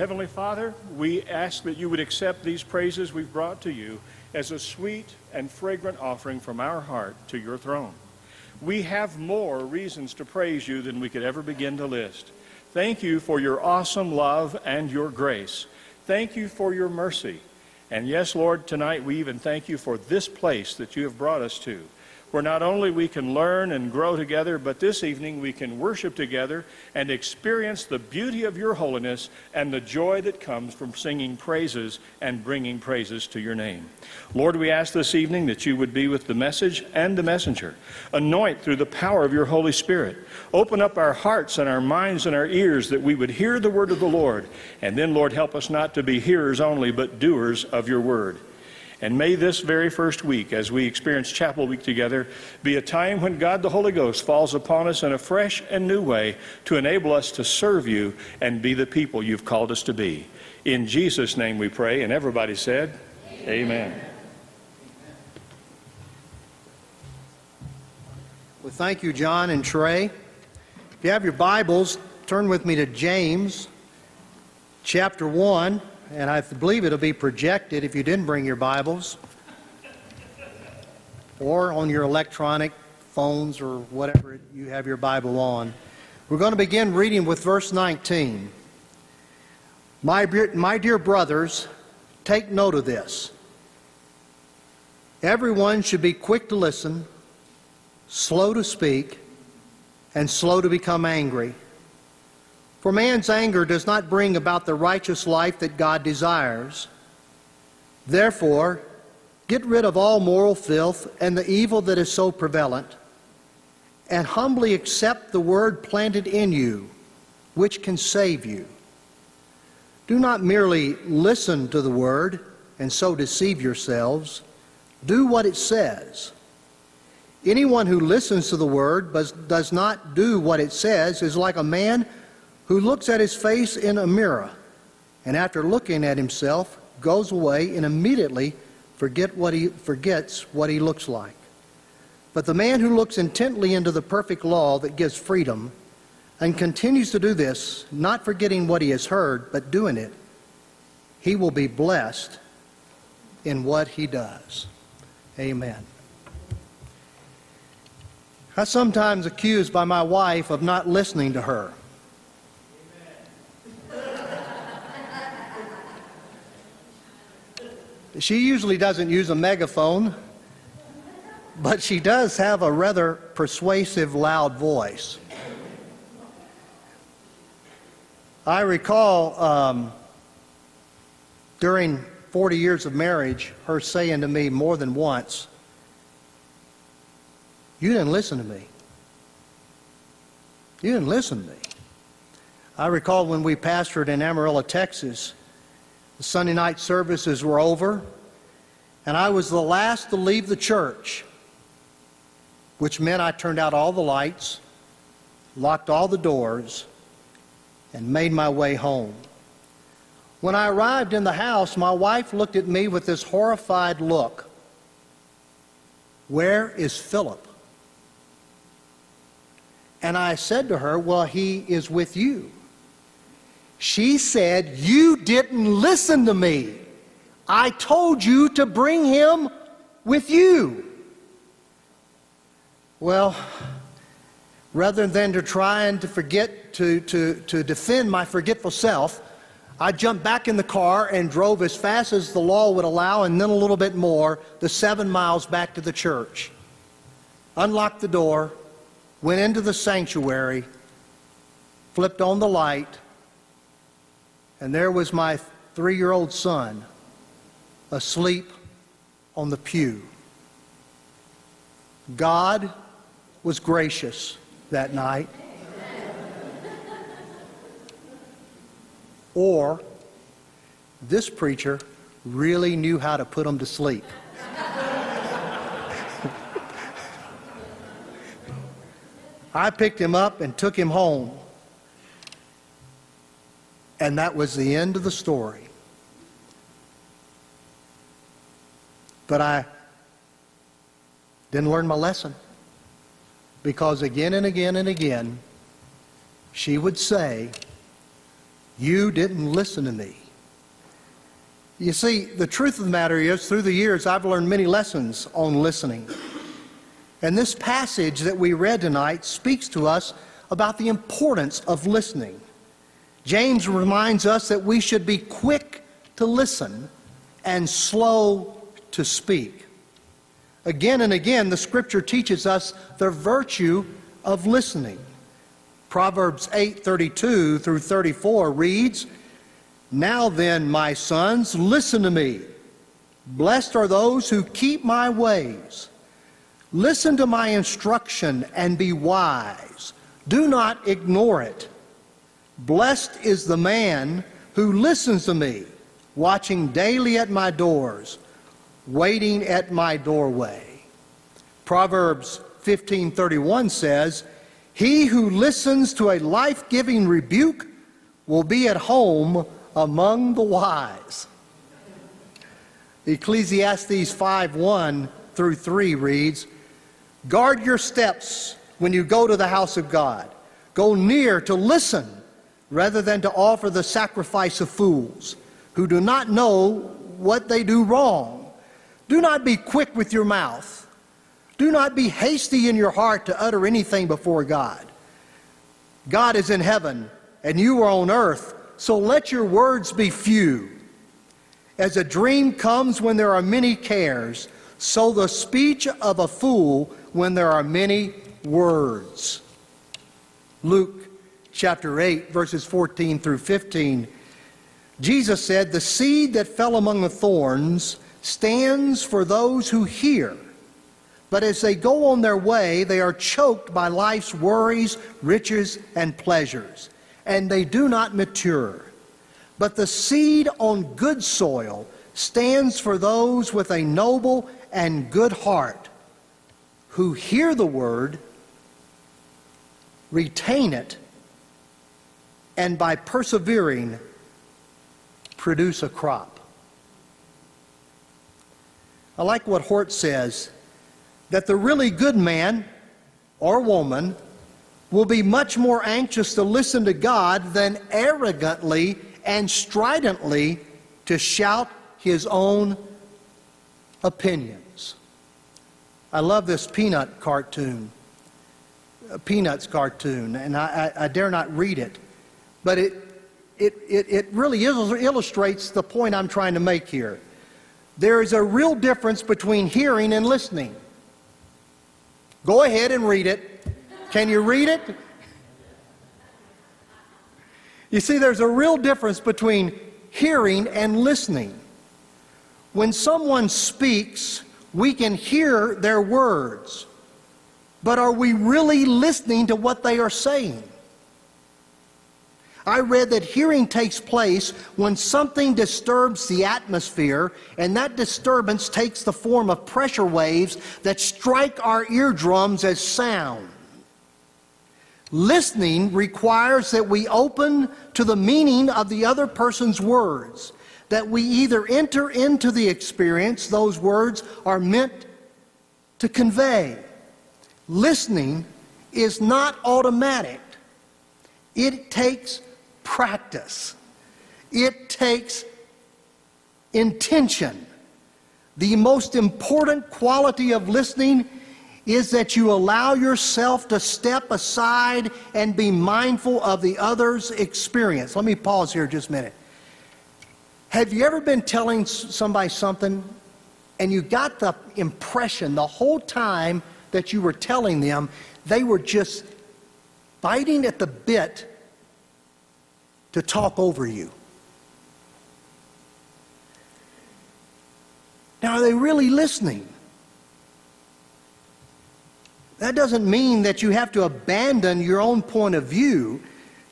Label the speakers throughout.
Speaker 1: Heavenly Father, we ask that you would accept these praises we've brought to you as a sweet and fragrant offering from our heart to your throne. We have more reasons to praise you than we could ever begin to list. Thank you for your awesome love and your grace. Thank you for your mercy. And yes, Lord, tonight we even thank you for this place that you have brought us to where not only we can learn and grow together, but this evening we can worship together and experience the beauty of your holiness and the joy that comes from singing praises and bringing praises to your name. Lord, we ask this evening that you would be with the message and the messenger. Anoint through the power of your Holy Spirit. Open up our hearts and our minds and our ears that we would hear the word of the Lord. And then, Lord, help us not to be hearers only, but doers of your word. And may this very first week, as we experience Chapel Week together, be a time when God the Holy Ghost falls upon us in a fresh and new way to enable us to serve you and be the people you've called us to be. In Jesus' name we pray. And everybody said, Amen. Amen.
Speaker 2: Well, thank you, John and Trey. If you have your Bibles, turn with me to James chapter 1 and I believe it'll be projected if you didn't bring your Bibles or on your electronic phones or whatever you have your Bible on. We're going to begin reading with verse 19. My, my dear brothers, take note of this. Everyone should be quick to listen, slow to speak, and slow to become angry. For man's anger does not bring about the righteous life that God desires. Therefore, get rid of all moral filth and the evil that is so prevalent, and humbly accept the word planted in you, which can save you. Do not merely listen to the word and so deceive yourselves. Do what it says. Anyone who listens to the word but does not do what it says is like a man who looks at his face in a mirror and after looking at himself goes away and immediately forget what he forgets what he looks like. But the man who looks intently into the perfect law that gives freedom and continues to do this, not forgetting what he has heard, but doing it, he will be blessed in what he does. Amen. I'm sometimes accused by my wife of not listening to her. She usually doesn't use a megaphone, but she does have a rather persuasive, loud voice. I recall um, during 40 years of marriage, her saying to me more than once, You didn't listen to me. You didn't listen to me. I recall when we pastored in Amarillo, Texas, the Sunday night services were over, and I was the last to leave the church, which meant I turned out all the lights, locked all the doors, and made my way home. When I arrived in the house, my wife looked at me with this horrified look. Where is Philip? And I said to her, Well, he is with you. She said, You didn't listen to me. I told you to bring him with you. Well, rather than to try and to forget to, to, to defend my forgetful self, I jumped back in the car and drove as fast as the law would allow, and then a little bit more, the seven miles back to the church. Unlocked the door, went into the sanctuary, flipped on the light, and there was my three year old son asleep on the pew. God was gracious that night. Or this preacher really knew how to put them to sleep. I picked him up and took him home. And that was the end of the story. But I didn't learn my lesson. Because again and again and again, she would say, You didn't listen to me. You see, the truth of the matter is, through the years, I've learned many lessons on listening. And this passage that we read tonight speaks to us about the importance of listening. James reminds us that we should be quick to listen and slow to speak. Again and again, the scripture teaches us the virtue of listening. Proverbs 8:32 through 34 reads, "Now then, my sons, listen to me. Blessed are those who keep my ways. Listen to my instruction and be wise. Do not ignore it. Blessed is the man who listens to me, watching daily at my doors, waiting at my doorway. Proverbs 15:31 says, "He who listens to a life-giving rebuke will be at home among the wise." Ecclesiastes 5:1 through 3 reads, "Guard your steps when you go to the house of God. Go near to listen rather than to offer the sacrifice of fools who do not know what they do wrong. Do not be quick with your mouth. Do not be hasty in your heart to utter anything before God. God is in heaven and you are on earth, so let your words be few. As a dream comes when there are many cares, so the speech of a fool when there are many words. Luke chapter 8, verses 14 through 15, Jesus said, The seed that fell among the thorns stands for those who hear. But as they go on their way, they are choked by life's worries, riches, and pleasures, and they do not mature. But the seed on good soil stands for those with a noble and good heart who hear the word, retain it, and by persevering, produce a crop. I like what Hort says that the really good man or woman will be much more anxious to listen to God than arrogantly and stridently to shout his own opinions. I love this Peanut cartoon, uh, Peanuts cartoon, and I, I, I dare not read it. But it, it, it, it really illustrates the point I'm trying to make here. There is a real difference between hearing and listening. Go ahead and read it. Can you read it? You see, there's a real difference between hearing and listening. When someone speaks, we can hear their words, but are we really listening to what they are saying? I read that hearing takes place when something disturbs the atmosphere, and that disturbance takes the form of pressure waves that strike our eardrums as sound. Listening requires that we open to the meaning of the other person's words, that we either enter into the experience those words are meant to convey. Listening is not automatic, it takes practice. It takes intention. The most important quality of listening is that you allow yourself to step aside and be mindful of the other's experience. Let me pause here just a minute. Have you ever been telling somebody something and you got the impression the whole time that you were telling them they were just biting at the bit to talk over you. Now, are they really listening? That doesn't mean that you have to abandon your own point of view.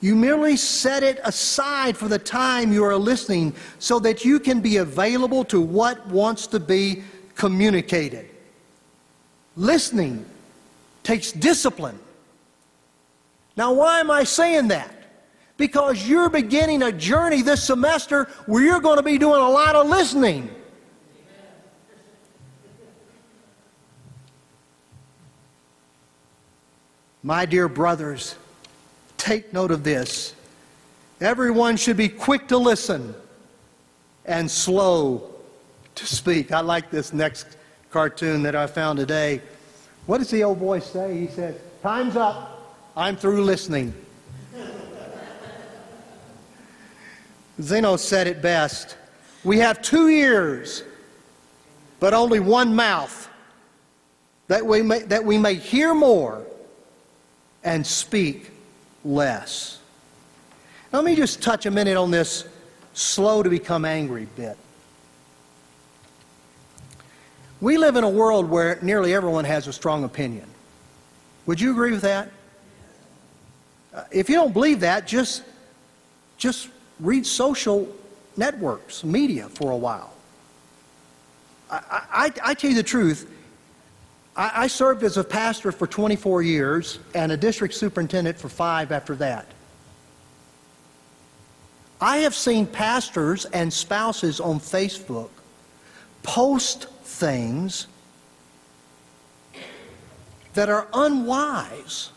Speaker 2: You merely set it aside for the time you are listening so that you can be available to what wants to be communicated. Listening takes discipline. Now, why am I saying that? Because you're beginning a journey this semester where you're going to be doing a lot of listening. My dear brothers, take note of this. Everyone should be quick to listen and slow to speak. I like this next cartoon that I found today. What does the old boy say? He says, Time's up. I'm through listening. Zeno said it best. We have two ears, but only one mouth, that we may, that we may hear more and speak less. Now, let me just touch a minute on this slow to become angry bit. We live in a world where nearly everyone has a strong opinion. Would you agree with that? Uh, if you don't believe that, just, just read social networks, media for a while. I, I, I tell you the truth, I, I served as a pastor for 24 years and a district superintendent for five after that. I have seen pastors and spouses on Facebook post things that are unwise.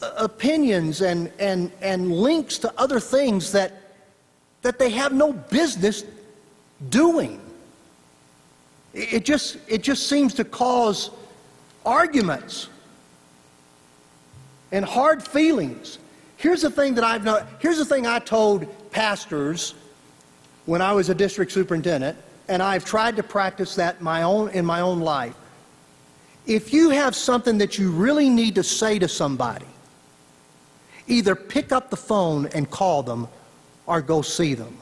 Speaker 2: Opinions and, and, and links to other things that, that they have no business doing. It just, it just seems to cause arguments and hard feelings. Here's the thing that I've not, here's the thing I told pastors when I was a district superintendent, and I've tried to practice that my own, in my own life. If you have something that you really need to say to somebody, either pick up the phone and call them or go see them.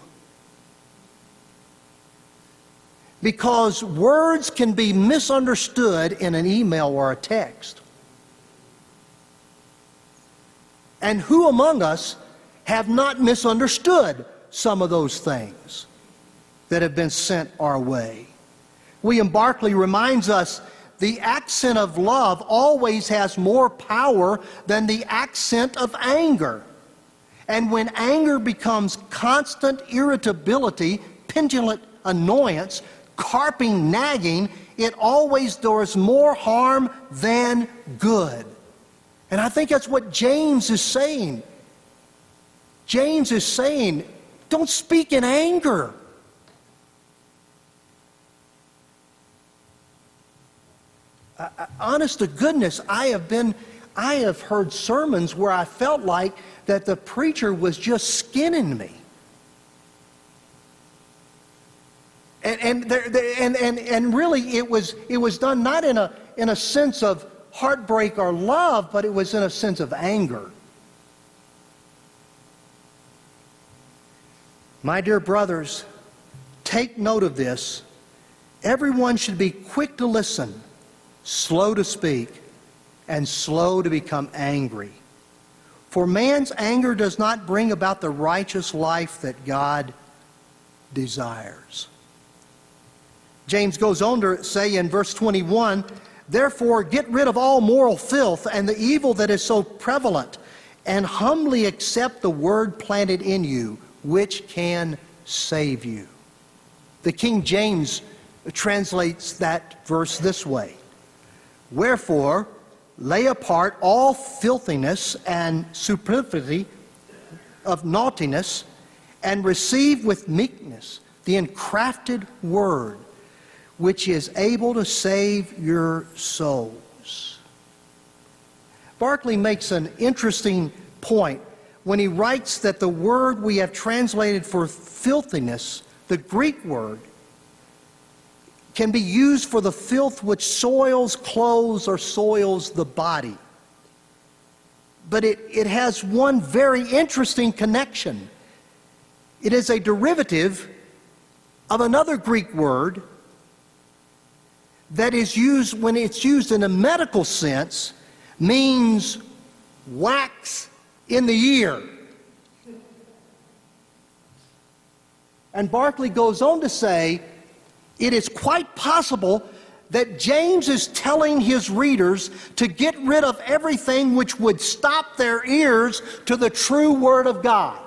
Speaker 2: Because words can be misunderstood in an email or a text. And who among us have not misunderstood some of those things that have been sent our way? William Barclay reminds us the accent of love always has more power than the accent of anger. And when anger becomes constant irritability, petulant annoyance, carping nagging, it always does more harm than good. And I think that's what James is saying. James is saying, don't speak in anger. Uh, honest to goodness, I have been, I have heard sermons where I felt like that the preacher was just skinning me. And, and, there, and, and, and really, it was, it was done not in a, in a sense of heartbreak or love, but it was in a sense of anger. My dear brothers, take note of this. Everyone should be quick to listen, slow to speak, and slow to become angry. For man's anger does not bring about the righteous life that God desires. James goes on to say in verse 21 Therefore, get rid of all moral filth and the evil that is so prevalent, and humbly accept the word planted in you, which can save you. The King James translates that verse this way Wherefore, lay apart all filthiness and superfluity of naughtiness, and receive with meekness the engrafted word which is able to save your souls. Barclay makes an interesting point when he writes that the word we have translated for filthiness, the Greek word, can be used for the filth which soils clothes or soils the body. But it, it has one very interesting connection. It is a derivative of another Greek word that is used when it's used in a medical sense means wax in the ear. And Barclay goes on to say it is quite possible that James is telling his readers to get rid of everything which would stop their ears to the true Word of God.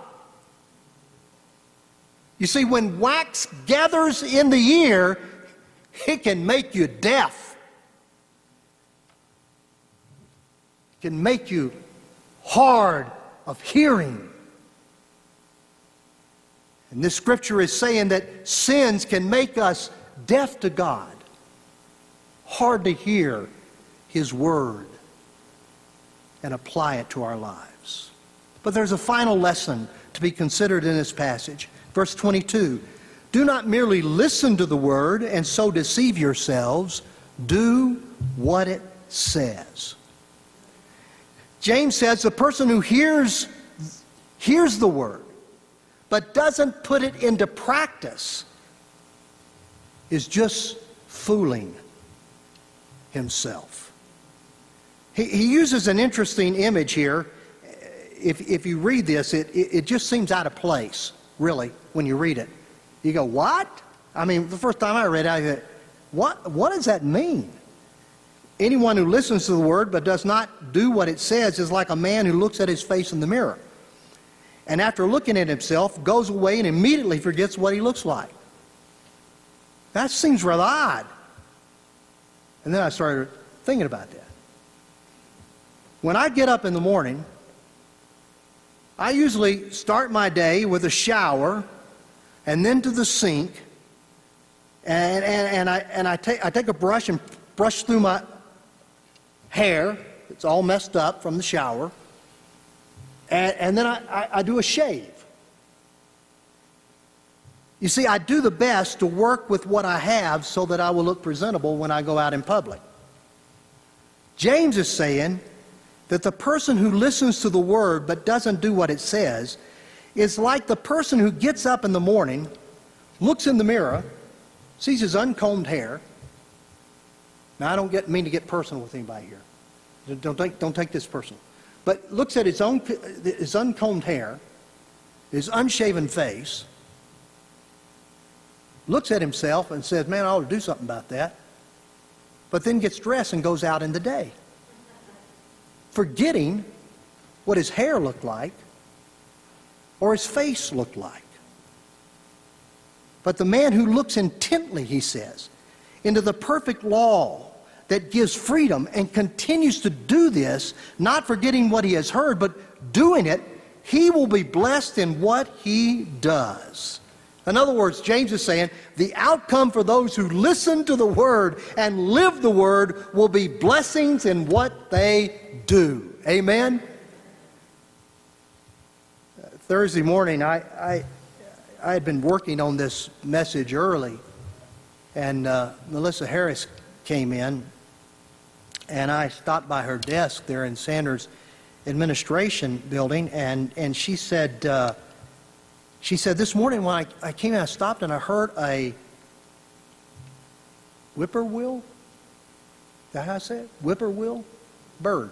Speaker 2: You see, when wax gathers in the ear, it can make you deaf. It can make you hard of hearing. And this scripture is saying that sins can make us deaf to God, hard to hear His word and apply it to our lives. But there's a final lesson to be considered in this passage. Verse 22 Do not merely listen to the word and so deceive yourselves, do what it says. James says the person who hears, hears the word but doesn't put it into practice is just fooling himself. He, he uses an interesting image here. If, if you read this, it, it, it just seems out of place, really, when you read it. You go, what? I mean, the first time I read it, I go, what, what does that mean? Anyone who listens to the word but does not do what it says is like a man who looks at his face in the mirror. And after looking at himself, goes away and immediately forgets what he looks like. That seems rather odd. And then I started thinking about that. When I get up in the morning, I usually start my day with a shower and then to the sink. And, and, and, I, and I, take, I take a brush and brush through my hair. It's all messed up from the shower. And, and then I, I, I do a shave. You see, I do the best to work with what I have so that I will look presentable when I go out in public. James is saying that the person who listens to the word but doesn't do what it says is like the person who gets up in the morning, looks in the mirror, sees his uncombed hair. Now, I don't get, mean to get personal with anybody here. Don't take, don't take this personal. But looks at his, own, his uncombed hair, his unshaven face, looks at himself and says, Man, I ought to do something about that. But then gets dressed and goes out in the day, forgetting what his hair looked like or his face looked like. But the man who looks intently, he says, into the perfect law that gives freedom and continues to do this, not forgetting what he has heard, but doing it, he will be blessed in what he does. In other words, James is saying the outcome for those who listen to the word and live the word will be blessings in what they do. Amen? Thursday morning, I, I, I had been working on this message early, and uh, Melissa Harris came in, and I stopped by her desk there in Sanders administration building, and, and she said, uh, she said, This morning when I, I came in, I stopped and I heard a whippoorwill. Is that how I say it? Whippoorwill? Bird.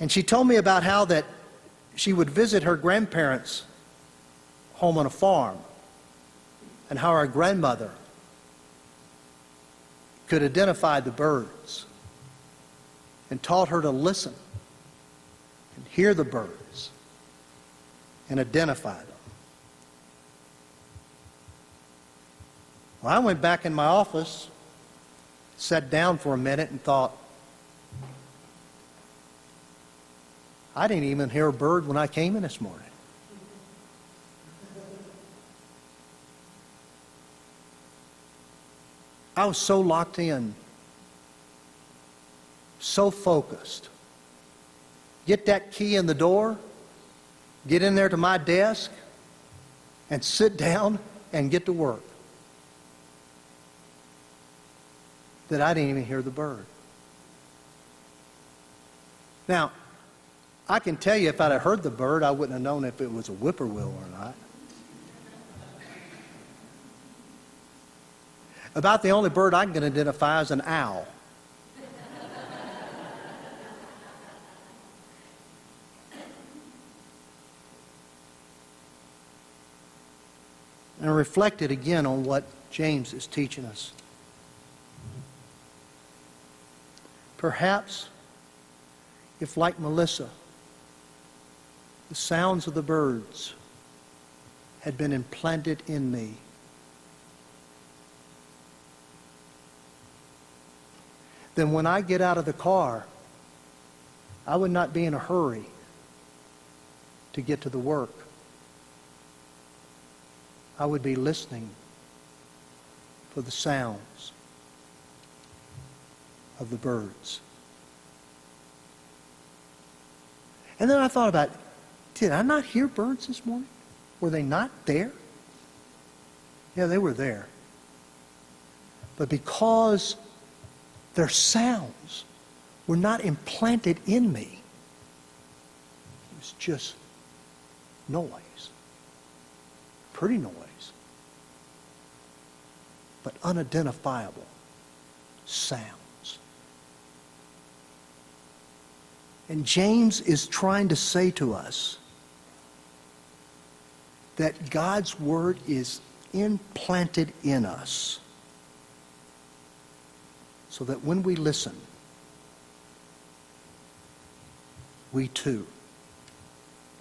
Speaker 2: And she told me about how that she would visit her grandparents' home on a farm and how her grandmother could identify the birds and taught her to listen and hear the birds and identify them. Well, I went back in my office, sat down for a minute, and thought, I didn't even hear a bird when I came in this morning. I was so locked in, so focused get that key in the door, get in there to my desk, and sit down and get to work. That I didn't even hear the bird. Now, I can tell you if I'd have heard the bird, I wouldn't have known if it was a whippoorwill or not. About the only bird I can identify is an owl. And reflected again on what James is teaching us. Perhaps if, like Melissa, the sounds of the birds had been implanted in me, then when I get out of the car, I would not be in a hurry to get to the work. I would be listening for the sounds of the birds. And then I thought about, did I not hear birds this morning? Were they not there? Yeah, they were there. But because their sounds were not implanted in me, it was just noise. Pretty noise. But unidentifiable sounds. And James is trying to say to us that God's word is implanted in us so that when we listen, we too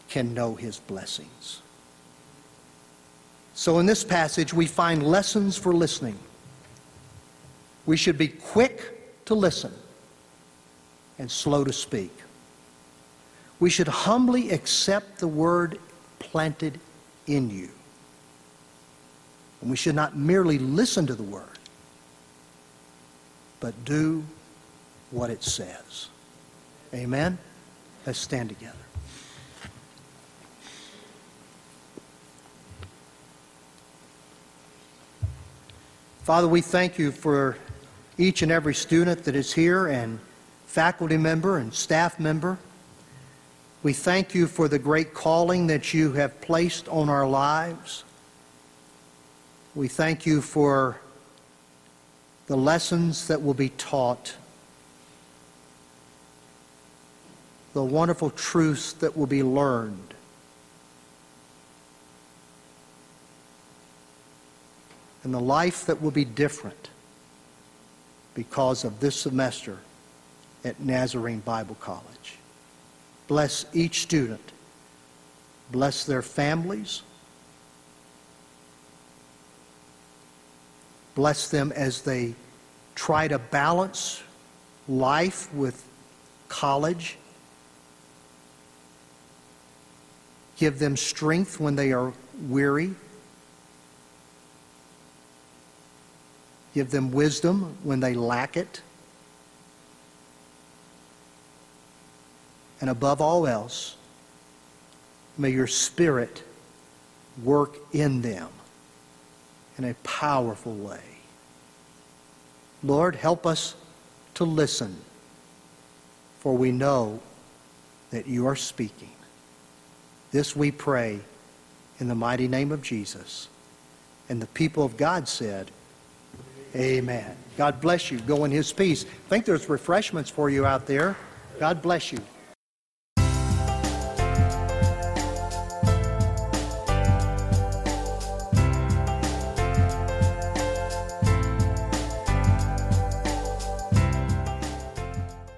Speaker 2: can know his blessings. So in this passage, we find lessons for listening. We should be quick to listen and slow to speak. We should humbly accept the word planted in you. And we should not merely listen to the word, but do what it says. Amen? Let's stand together. Father, we thank you for each and every student that is here and faculty member and staff member. We thank you for the great calling that you have placed on our lives. We thank you for the lessons that will be taught, the wonderful truths that will be learned. And the life that will be different because of this semester at Nazarene Bible College. Bless each student. Bless their families. Bless them as they try to balance life with college. Give them strength when they are weary. Give them wisdom when they lack it. And above all else, may your Spirit work in them in a powerful way. Lord, help us to listen, for we know that you are speaking. This we pray in the mighty name of Jesus. And the people of God said, Amen. God bless you. Go in his peace. I think there's refreshments for you out there. God bless you.